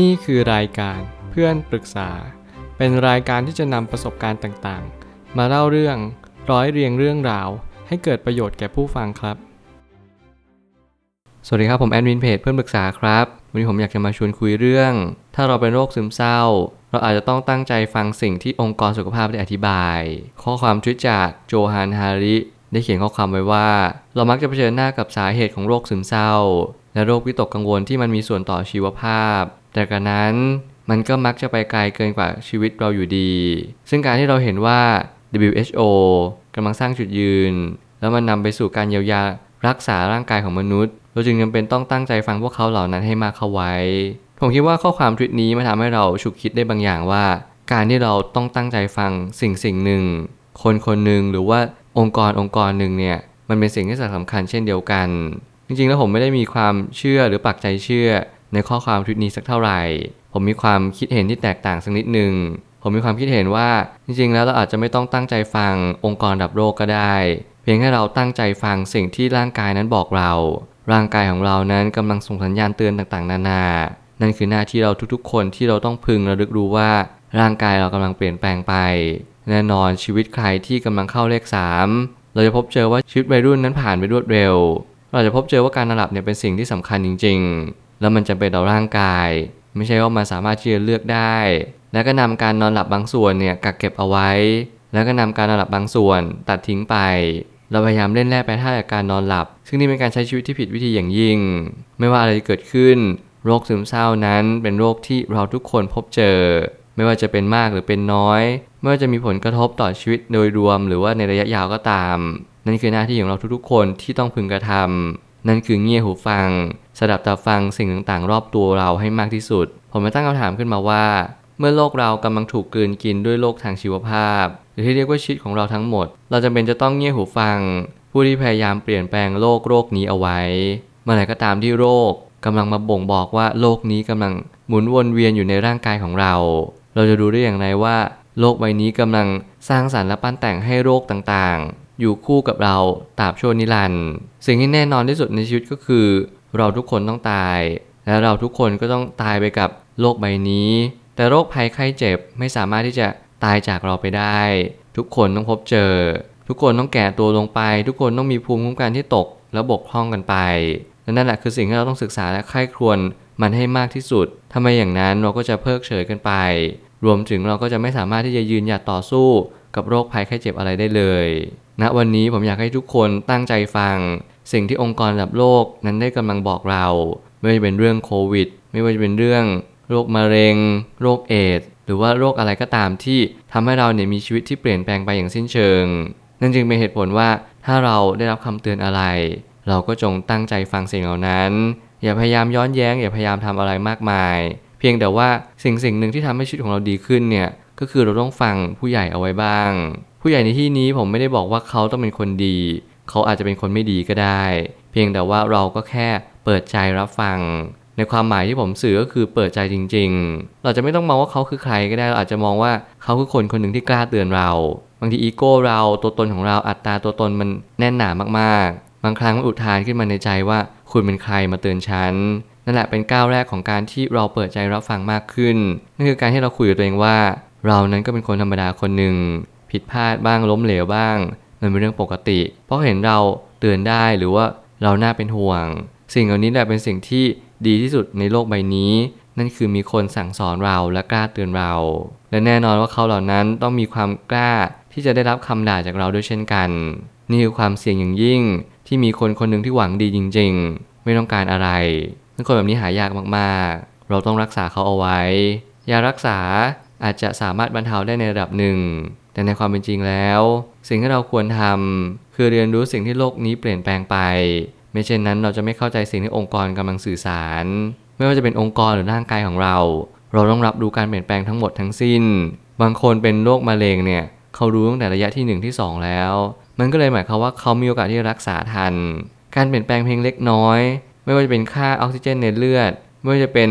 นี่คือรายการเพื่อนปรึกษา เป็นรายการที่จะนำประสบการณ์ต่างๆ มาเล่าเรื่องร้อยเรียงเรื่องราว ให้เกิดประโยชน์แก่ผู้ฟังครับ สวัสดีครับผมแอดมินเพจเพื่อนปรึกษาครับ วันนี้ผมอยากจะมาชวนคุยเรื่อง ถ้าเราเป็นโรคซึมเศร้า เราอาจจะต้องตั้งใจฟังสิ่งที่องค์กรสุขภาพได้อธิบาย ข้อความทวิตจากโจฮันฮาริได้เขียนข้อความไว้ว่า เรามักจะเผชิญหน้ากับสาเหตุของโรคซึมเศร้า และโรควิตกกังวลที่มันมีส่วนต่อชีวภาพ แต่กระนั้นมันก็มักจะไปไกลเกินกว่าชีวิตเราอยู่ดี ซึ่งการที่เราเห็นว่า WHO กำลังสร้างจุดยืน แล้วมันนำไปสู่การเยียวยารักษาร่างกายของมนุษย์ เราจึงจำเป็นต้องตั้งใจฟังพวกเขาเหล่านั้นให้มากเข้าไว้ ผมคิดว่าข้อความทวิตนี้มันทำให้เราฉุกคิดได้บางอย่างว่า การที่เราต้องตั้งใจฟังสิ่งสิ่งหนึ่ง คนคนหนึ่งหรือว่าองค์กรองค์กรหนึ่งเนี่ยมันเป็นสิ่งที่สำคัญเช่นเดียวกัน จริงๆแล้วผมไม่ได้มีความเชื่อหรือปักใจเชื่อ ในข้อความทวิตนี้สักเท่าไหร่ ผมมีความคิดเห็นที่แตกต่างสักนิดหนึ่งผมมีความคิดเห็นว่าจริงๆ แล้วเราอาจจะไม่ต้องตั้งใจฟังองค์กรดับโรคก็ได้ เพียงแค่เราตั้งใจฟังสิ่งที่ร่างกายนั้นบอกเรา ร่างกายของเรานั้นกำลังส่งสัญญาณเตือนต่างๆ นานา นั่นคือหน้าที่เราทุกๆ คนที่เราต้องพึงระลึกรู้ว่าร่างกายเรากำลังเปลี่ยนแปลงไป แน่นอนชีวิตใครที่กำลังเข้าเลข 3 เราจะพบเจอว่าชีวิตวัยรุ่นนั้นผ่านไปรวดเร็ว เราจะพบเจอว่าการนอนหลับเนี่ยเป็นสิ่งที่สำคัญจริง ๆ แล้วมันจะเป็นต่อร่างกาย ไม่ใช่ว่ามันสามารถที่จะเลือกได้ แล้วก็นำการนอนหลับบางส่วนเนี่ยกักเก็บเอาไว้ แล้วก็นำการนอนหลับบางส่วนตัดทิ้งไป เราพยายามเล่นแร่แปรธาตุกับการนอนหลับ ซึ่งนี่เป็นการใช้ชีวิตที่ผิดวิธีอย่างยิ่ง ไม่ว่าอะไรจะเกิดขึ้น โรคซึมเศร้านั้นเป็นโรคที่เราทุกคนพบเจอ ไม่ว่าจะเป็นมากหรือเป็นน้อย ไม่ว่าจะมีผลกระทบต่อชีวิตโดยรวม หรือว่าในระยะยาวก็ตาม นั่นคือหน้าที่ของเราทุกๆ คนที่ต้องพึงกระทำนั่นคือเงี่ยหูฟัง สดับตาฟังสิ่งต่างๆ รอบตัวเราให้มากที่สุด ผมมาตั้งคำถามขึ้นมาว่า เมื่อโลกเรากำลังถูกกลืนกินด้วยโรคทางชีวภาพ หรือที่เรียกว่าชีวิตของเราทั้งหมด เราจำเป็นจะต้องเงี่ยหูฟัง ผู้ที่พยายามเปลี่ยนแปลงโลกโรคนี้เอาไว้ เมื่อไหร่ก็ตามที่โรคกำลังมาบ่งบอกว่าโลกนี้กำลังหมุนวนเวียนอยู่ในร่างกายของเรา เราจะดูได้อย่างไรว่า โลกใบนี้กำลังสร้างสรรค์และปั้นแต่งให้โรคต่างๆ อยู่คู่กับเราตราบชั่วนิรันดร์สิ่งที่แน่นอนที่สุดในชีวิตก็คือ เราทุกคนต้องตาย และเราทุกคนก็ต้องตายไปกับโลกใบนี้ แต่โรคภัยไข้เจ็บไม่สามารถที่จะตายจากเราไปได้ ทุกคนต้องพบเจอ ทุกคนต้องแก่ตัวลงไป ทุกคนต้องมีภูมิคุ้มกันที่ตกแล้วบกพร่องกันไปและนั่นแหละคือสิ่งที่เราต้องศึกษาและใคร่ครวญมันให้มากที่สุดทำไมอย่างนั้นเราก็จะเพิกเฉยกันไป รวมถึงเราก็จะไม่สามารถที่จะยืนหยัดต่อสู้กับโรคภัยไข้เจ็บอะไรได้เลยณวันนี้ผมอยากให้ทุกคนตั้งใจฟัง สิ่งที่องค์กรระดับโลกนั้นได้กำลังบอกเรา ไม่ว่าจะเป็นเรื่องโควิด ไม่ว่าจะเป็นเรื่องโรคมะเร็ง โรคเอดส์หรือว่าโรคอะไรก็ตามที่ทำให้เราเนี่ยมีชีวิตที่เปลี่ยนแปลงไปอย่างสิ้นเชิง นั่นจึงเป็นเหตุผลว่าถ้าเราได้รับคำเตือนอะไร เราก็จงตั้งใจฟังสิ่งเหล่านั้น อย่าพยายามย้อนแย้ง อย่าพยายามทำอะไรมากมาย เพียงแต่ว่าสิ่งสิ่งหนึ่งที่ทำให้ชีวิตของเราดีขึ้นเนี่ยก็คือเราต้องฟังผู้ใหญ่เอาไว้บ้าง ผู้ใหญ่ในที่นี้ผมไม่ได้บอกว่าเขาต้องเป็นคนดี เขาอาจจะเป็นคนไม่ดีก็ได้ เพียงแต่ว่าเราก็แค่เปิดใจรับฟัง ในความหมายที่ผมสื่อก็คือเปิดใจจริง ๆ เราจะไม่ต้องมองว่าเขาคือใครก็ได้เราอาจจะมองว่าเขาคือคนคนหนึ่งที่กล้าเตือนเรา บางทีอีโก้เราตัวตนของเราอัตราตัวตนมันแน่นหนามากๆ บางครั้งมันอุทานขึ้นมาในใจว่าคุณเป็นใครมาเตือนฉันนั่นแหละเป็นก้าวแรกของการที่เราเปิดใจรับฟังมากขึ้นนั่นคือการที่เราคุยกับตัวเองว่า เรานั้นก็เป็นคนธรรมดาคนหนึ่งผิดพลาดบ้างล้มเหลวบ้าง มันเป็นเรื่องปกติ เพราะเห็นเราเตือนได้หรือว่าเราน่าเป็นห่วง สิ่งเหล่านี้แหละเป็นสิ่งที่ดีที่สุดในโลกใบนี้ นั่นคือมีคนสั่งสอนเราและกล้าเตือนเรา และแน่นอนว่าเขาเหล่านั้นต้องมีความกล้าที่จะได้รับคำด่าจากเราด้วยเช่นกัน นี่คือความเสี่ยงอย่างยิ่ง ที่มีคนคนหนึ่งที่หวังดีจริง ๆ ไม่ต้องการอะไรซึ่งคนแบบนี้หายากมากๆ เราต้องรักษาเขาเอาไว้ยารักษาอาจจะสามารถบรรเทาได้ในระดับหนึ่ง แต่ในความเป็นจริงแล้ว สิ่งที่เราควรทำคือเรียนรู้สิ่งที่โลกนี้เปลี่ยนแปลงไป ไม่เช่นนั้นเราจะไม่เข้าใจสิ่งที่องค์กรกำลังสื่อสาร ไม่ว่าจะเป็นองค์กรหรือร่างกายของเรา เราต้องรับรู้การเปลี่ยนแปลงทั้งหมดทั้งสิ้น บางคนเป็นโรคมะเร็งเนี่ยเขารู้ตั้งแต่ระยะที่ 1 ที่ 2 แล้ว มันก็เลยหมายความว่าเขามีโอกาสที่จะรักษาทัน การเปลี่ยนแปลงเพียงเล็กน้อย ไม่ว่าจะเป็นค่าออกซิเจนในเลือด ไม่ว่าจะเป็น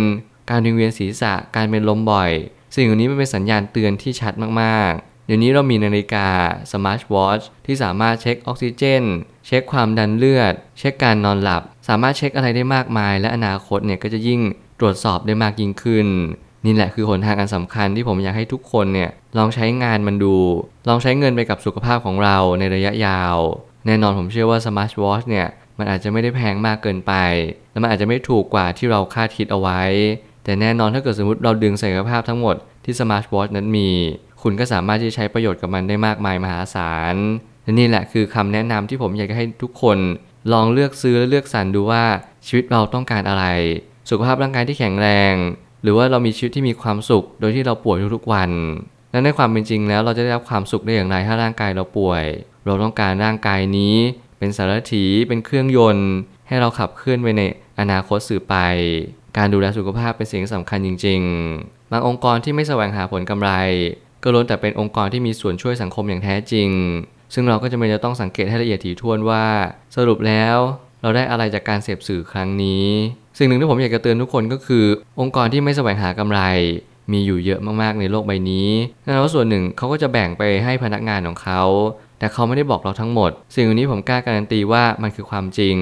การวิงเวียนศีรษะ การเป็นลมบ่อย สิ่งเหล่านี้มันเป็นสัญญาณเตือนที่ชัดมากๆ เดี๋ยวนี้เรามีนาฬิกา Smart Watch ที่สามารถเช็คออกซิเจน เช็คความดันเลือด เช็คการนอนหลับ สามารถเช็คอะไรได้มากมาย และอนาคตเนี่ยก็จะยิ่งตรวจสอบได้มากยิ่งขึ้น นี่แหละคือหนทางอันสำคัญที่ผมอยากให้ทุกคนเนี่ยลองใช้งานมันดู ลองใช้เงินไปกับสุขภาพของเราในระยะยาว แน่นอนผมเชื่อว่า Smart Watch เนี่ยมันอาจจะไม่ได้แพงมากเกินไป และมันอาจจะไม่ถูกกว่าที่เราคาดคิดเอาไว้ แต่แน่นอนถ้าเกิดสมมติเราดึงศักยภาพทั้งหมดที่ Smart Watch นั้นมี คุณก็สามารถที่จะใช้ประโยชน์กับมันได้มากมายมหาศาลและนี่แหละคือคำแนะนำที่ผมอยากจะให้ทุกคน ลองเลือกซื้อและเลือกสรรดูว่าชีวิตเราต้องการอะไร สุขภาพร่างกายที่แข็งแรง หรือว่าเรามีชีวิตที่มีความสุข โดยที่เราป่วยทุกๆวันและในความเป็นจริงแล้วเราจะได้รับความสุขได้อย่างไรถ้าร่างกายเราป่วย เราต้องการร่างกายนี้ เป็นสารถีเป็นเครื่องยนต์ ให้เราขับเคลื่อนไปในอนาคตสืบไป การดูแลสุขภาพเป็นสิ่งสำคัญจริง ๆ บางองค์กรที่ไม่แสวงหาผลกำไร ก็ล้วนแต่เป็นองค์กรที่มีส่วนช่วยสังคมอย่างแท้จริง ซึ่งเราก็จะไม่จะต้องสังเกตให้ละเอียดถี่ถ้วนว่า สรุปแล้วเราได้อะไรจากการเสพสื่อครั้งนี้ สิ่งหนึ่งที่ผมอยากจะเตือนทุกคนก็คือ องค์กรที่ไม่แสวงหากำไร มีอยู่เยอะมากๆในโลกใบนี้แน่นอนว่าส่วนหนึ่งเขาก็จะแบ่งไปให้พนักงานของเขา แต่เขาไม่ได้บอกเราทั้งหมด สิ่งนี้ผมกล้าการันตีว่ามันคือความจริง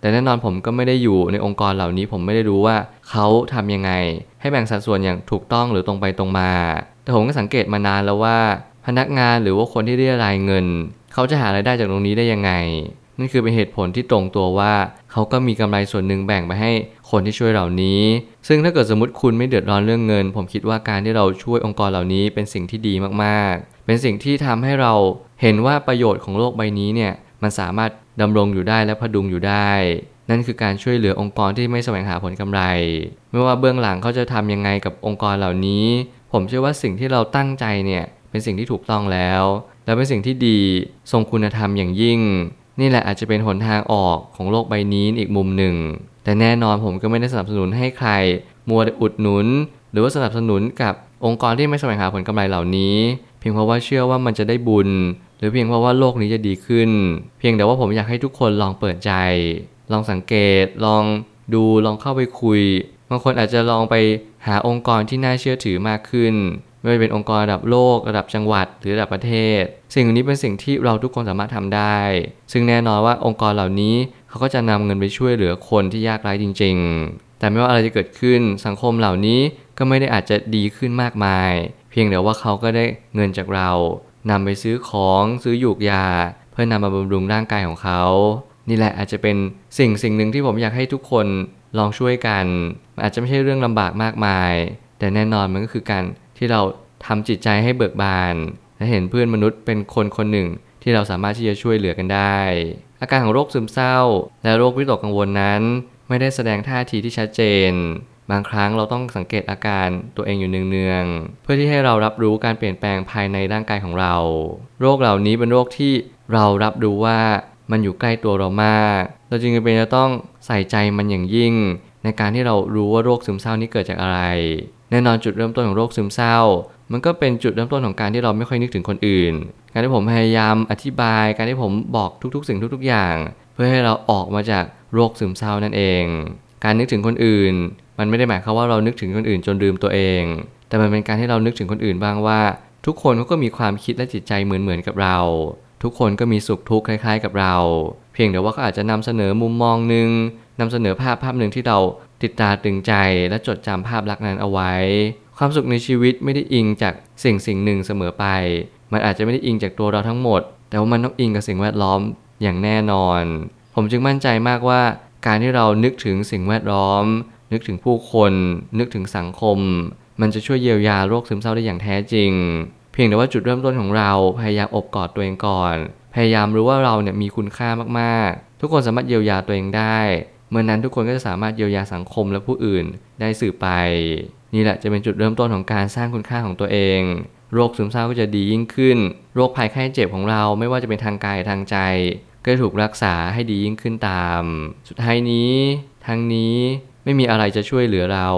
แต่แน่นอนผมก็ไม่ได้อยู่ในองค์กรเหล่านี้ผมไม่ได้รู้ว่าเขาทำยังไง ให้แบ่งสัดส่วนอย่างถูกต้องหรือตรงไปตรงมา แต่ผมก็สังเกตมานานแล้วว่า พนักงานหรือว่าคนที่เรียรายเงิน เขาจะหารายได้จากตรงนี้ได้ยังไง นั่นคือเป็นเหตุผลที่ตรงตัวว่า เขาก็มีกำไรส่วนหนึ่งแบ่งไปให้คนที่ช่วยเหล่านี้ ซึ่งถ้าเกิดสมมติคุณไม่เดือดร้อนเรื่องเงิน ผมคิดว่าการที่เราช่วยองค์กรเหล่านี้เป็นสิ่งที่ดีมากๆ เป็นสิ่งที่ทำให้เราเห็นว่าประโยชน์ของโลกใบนี้เนี่ยมันสามารถ ดำรงอยู่ได้และพดุงอยู่ได้ นั่นคือการช่วยเหลือองค์กรที่ไม่แสวงหาผลกำไร ไม่ว่าเบื้องหลังเขาจะทำยังไงกับองค์กรเหล่านี้ ผมเชื่อว่าสิ่งที่เราตั้งใจเนี่ยเป็นสิ่งที่ถูกต้องแล้ว และเป็นสิ่งที่ดีทรงคุณธรรมอย่างยิ่ง นี่แหละอาจจะเป็นหนทางออกของโลกใบนี้อีกมุมหนึ่ง แต่แน่นอนผมก็ไม่ได้สนับสนุนให้ใคร มัวอุดหนุน หรือว่าสนับสนุนกับองค์กรที่ไม่แสวงหาผลกำไรเหล่านี้ เพียงเพราะว่าเชื่อว่ามันจะได้บุญ หรือเพียงเพราะว่าโลกนี้จะดีขึ้น เพียงแต่ว่าผมอยากให้ทุกคนลองเปิดใจ ลองสังเกต ลองดูลองเข้าไปคุยบางคนอาจจะลองไปหาองค์กรที่น่าเชื่อถือมากขึ้น ไม่ว่าจะเป็นองค์กรระดับโลกระดับจังหวัดหรือระดับประเทศ สิ่งนี้เป็นสิ่งที่เราทุกคนสามารถทำได้ ซึ่งแน่นอนว่าองค์กรเหล่านี้เขาก็จะนำเงินไปช่วยเหลือคนที่ยากไร้จริง ๆ แต่ไม่ว่าอะไรจะเกิดขึ้นสังคมเหล่านี้ก็ไม่ได้อาจจะดีขึ้นมากมาย เพียงแต่ว่าเขาก็ได้เงินจากเรา นำไปซื้อของซื้อหยูกยา เพื่อนำมาบำรุงร่างกายของเขา นี่แหละอาจจะเป็นสิ่งสิ่งหนึ่งที่ผมอยากให้ทุกคนลองช่วยกัน อาจจะไม่ใช่เรื่องลำบากมากมาย แต่แน่นอนมันก็คือการที่เราทำจิตใจให้เบิกบาน และเห็นเพื่อนมนุษย์เป็นคนคนหนึ่งที่เราสามารถที่จะช่วยเหลือกันได้ อาการของโรคซึมเศร้า และโรควิตกกังวลนั้น ไม่ได้แสดงท่าทีที่ชัดเจน บางครั้งเราต้องสังเกตอาการตัวเองอยู่เนืองๆเพื่อที่ให้เรารับรู้การเปลี่ยนแปลงภายในร่างกายของเรา โรคเหล่านี้เป็นโรคที่เรารับรู้ว่ามันอยู่ใกล้ตัวเรามาก เราจึงจำเป็นจะต้องใส่ใจมันอย่างยิ่ง ในการที่เรารู้ว่าโรคซึมเศร้านี้เกิดจากอะไร แน่นอนจุดเริ่มต้นของโรคซึมเศร้า มันก็เป็นจุดเริ่มต้นของการที่เราไม่ค่อยนึกถึงคนอื่น การที่ผมพยายามอธิบาย การที่ผมบอกทุกๆ สิ่งทุก ๆ อย่าง เพื่อให้เราออกมาจากโรคซึมเศร้านั่นเอง การนึกถึงคนอื่น มันไม่ได้หมายความว่าเรานึกถึงคนอื่นจนลืมตัวเอง แต่มันเป็นการที่เรานึกถึงคนอื่นบ้างว่า ทุกคนเขาก็มีความคิดและจิตใจเหมือนๆกับเรา ทุกคนก็มีสุขทุกข์คล้าย ๆ กับเรา เพียงแต่ว่าเขาอาจจะนำเสนอมุมมองหนึ่งนำเสนอภาพภาพหนึ่งที่เราติดตาตึงใจและจดจำภาพลักษณ์นั้นเอาไว้ ความสุขในชีวิตไม่ได้อิงจากสิ่งสิ่งหนึ่งเสมอไป มันอาจจะไม่ได้อิงจากตัวเราทั้งหมด แต่ว่ามันต้องอิงกับสิ่งแวดล้อมอย่างแน่นอน ผมจึงมั่นใจมากว่าการที่เรานึกถึงสิ่งแวดล้อม นึกถึงผู้คน นึกถึงสังคม มันจะช่วยเยียวยาโรคซึมเศร้าได้อย่างแท้จริง เพียงแต่ว่าจุดเริ่มต้นของเราพยายามอบกอดตัวเองก่อน พยายามรู้ว่าเราเนี่ยมีคุณค่ามากๆ ทุกคนสามารถเยียวยาตัวเองได้ เมื่อนั้นทุกคนก็จะสามารถเยียวยาสังคมและผู้อื่นได้สืบไป นี่แหละจะเป็นจุดเริ่มต้นของการสร้างคุณค่าของตัวเองโรคซึมเศร้าก็จะดียิ่งขึ้น โรคภัยไข้เจ็บของเราไม่ว่าจะเป็นทางกายทางใจ ก็ถูกรักษาให้ดียิ่งขึ้นตาม สุดท้ายนี้ ทั้งนี้ ไม่มีอะไรจะช่วยเหลือเรา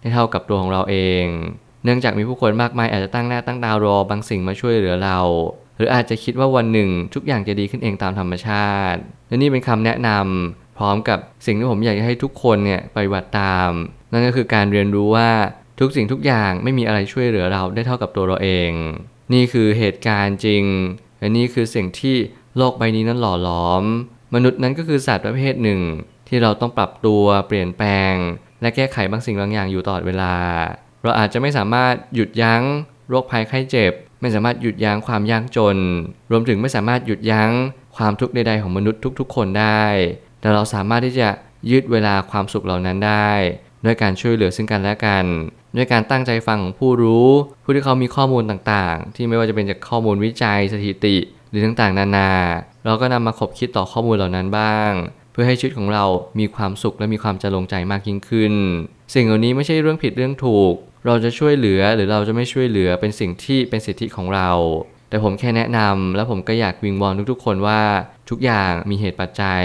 ได้เท่ากับตัวของเราเอง เนื่องจากมีผู้คนมากมายอาจจะตั้งหน้าตั้งตารอบางสิ่งมาช่วยเหลือเรา หรืออาจจะคิดว่าวันหนึ่งทุกอย่างจะดีขึ้นเองตามธรรมชาติ และนี่เป็นคำแนะนำพร้อมกับสิ่งที่ผมอยากจะให้ทุกคนเนี่ยไปฏิบัติตาม นั่นก็คือการเรียนรู้ว่าทุกสิ่งทุกอย่างไม่มีอะไรช่วยเหลือเราได้เท่ากับตัวเราเอง นี่คือเหตุการณ์จริง และนี่คือสิ่งที่โลกใบนี้นั้นหล่อหลอม มนุษย์นั้นก็คือสัตว์ประเภทหนึ่ง ที่เราต้องปรับตัวเปลี่ยนแปลง และแก้ไขบางสิ่งบางอย่างอยู่ตลอดเวลา เราอาจจะไม่สามารถหยุดยั้งโรคภัยไข้เจ็บ ไม่สามารถหยุดยั้งความยากจน รวมถึงไม่สามารถหยุดยั้งความทุกข์ใดๆของมนุษย์ทุกๆ คนได้ แต่เราสามารถที่จะยืดเวลาความสุขเหล่านั้นได้ ด้วยการช่วยเหลือซึ่งกันและกัน ด้วยการตั้งใจฟังของผู้รู้ ผู้ที่เขามีข้อมูลต่างๆ ที่ไม่ว่าจะเป็นจากข้อมูลวิจัยสถิติ หรือต่างๆ นานา เราก็นำมาขบคิดต่อข้อมูลเหล่านั้นบ้าง เพื่อให้ชีวิตของเรามีความสุขและมีความจะลงใจมากยิ่งขึ้น สิ่งเหล่านี้ไม่ใช่เรื่องผิดเรื่องถูก เราจะช่วยเหลือหรือเราจะไม่ช่วยเหลือเป็นสิ่งที่เป็นสิทธิของเรา แต่ผมแค่แนะนำและผมก็อยากวิงวอนทุกๆ คนว่าทุกอย่างมีเหตุปัจจัย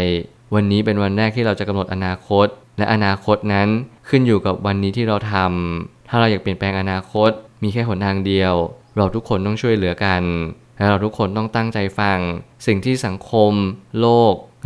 วันนี้เป็นวันแรกที่เราจะกำหนดอนาคต และอนาคตนั้นขึ้นอยู่กับวันนี้ที่เราทำถ้าเราอยากเปลี่ยนแปลงอนาคต มีแค่หนทางเดียว เราทุกคนต้องช่วยเหลือกันและเราทุกคนต้องตั้งใจฟัง สิ่งที่สังคม โลก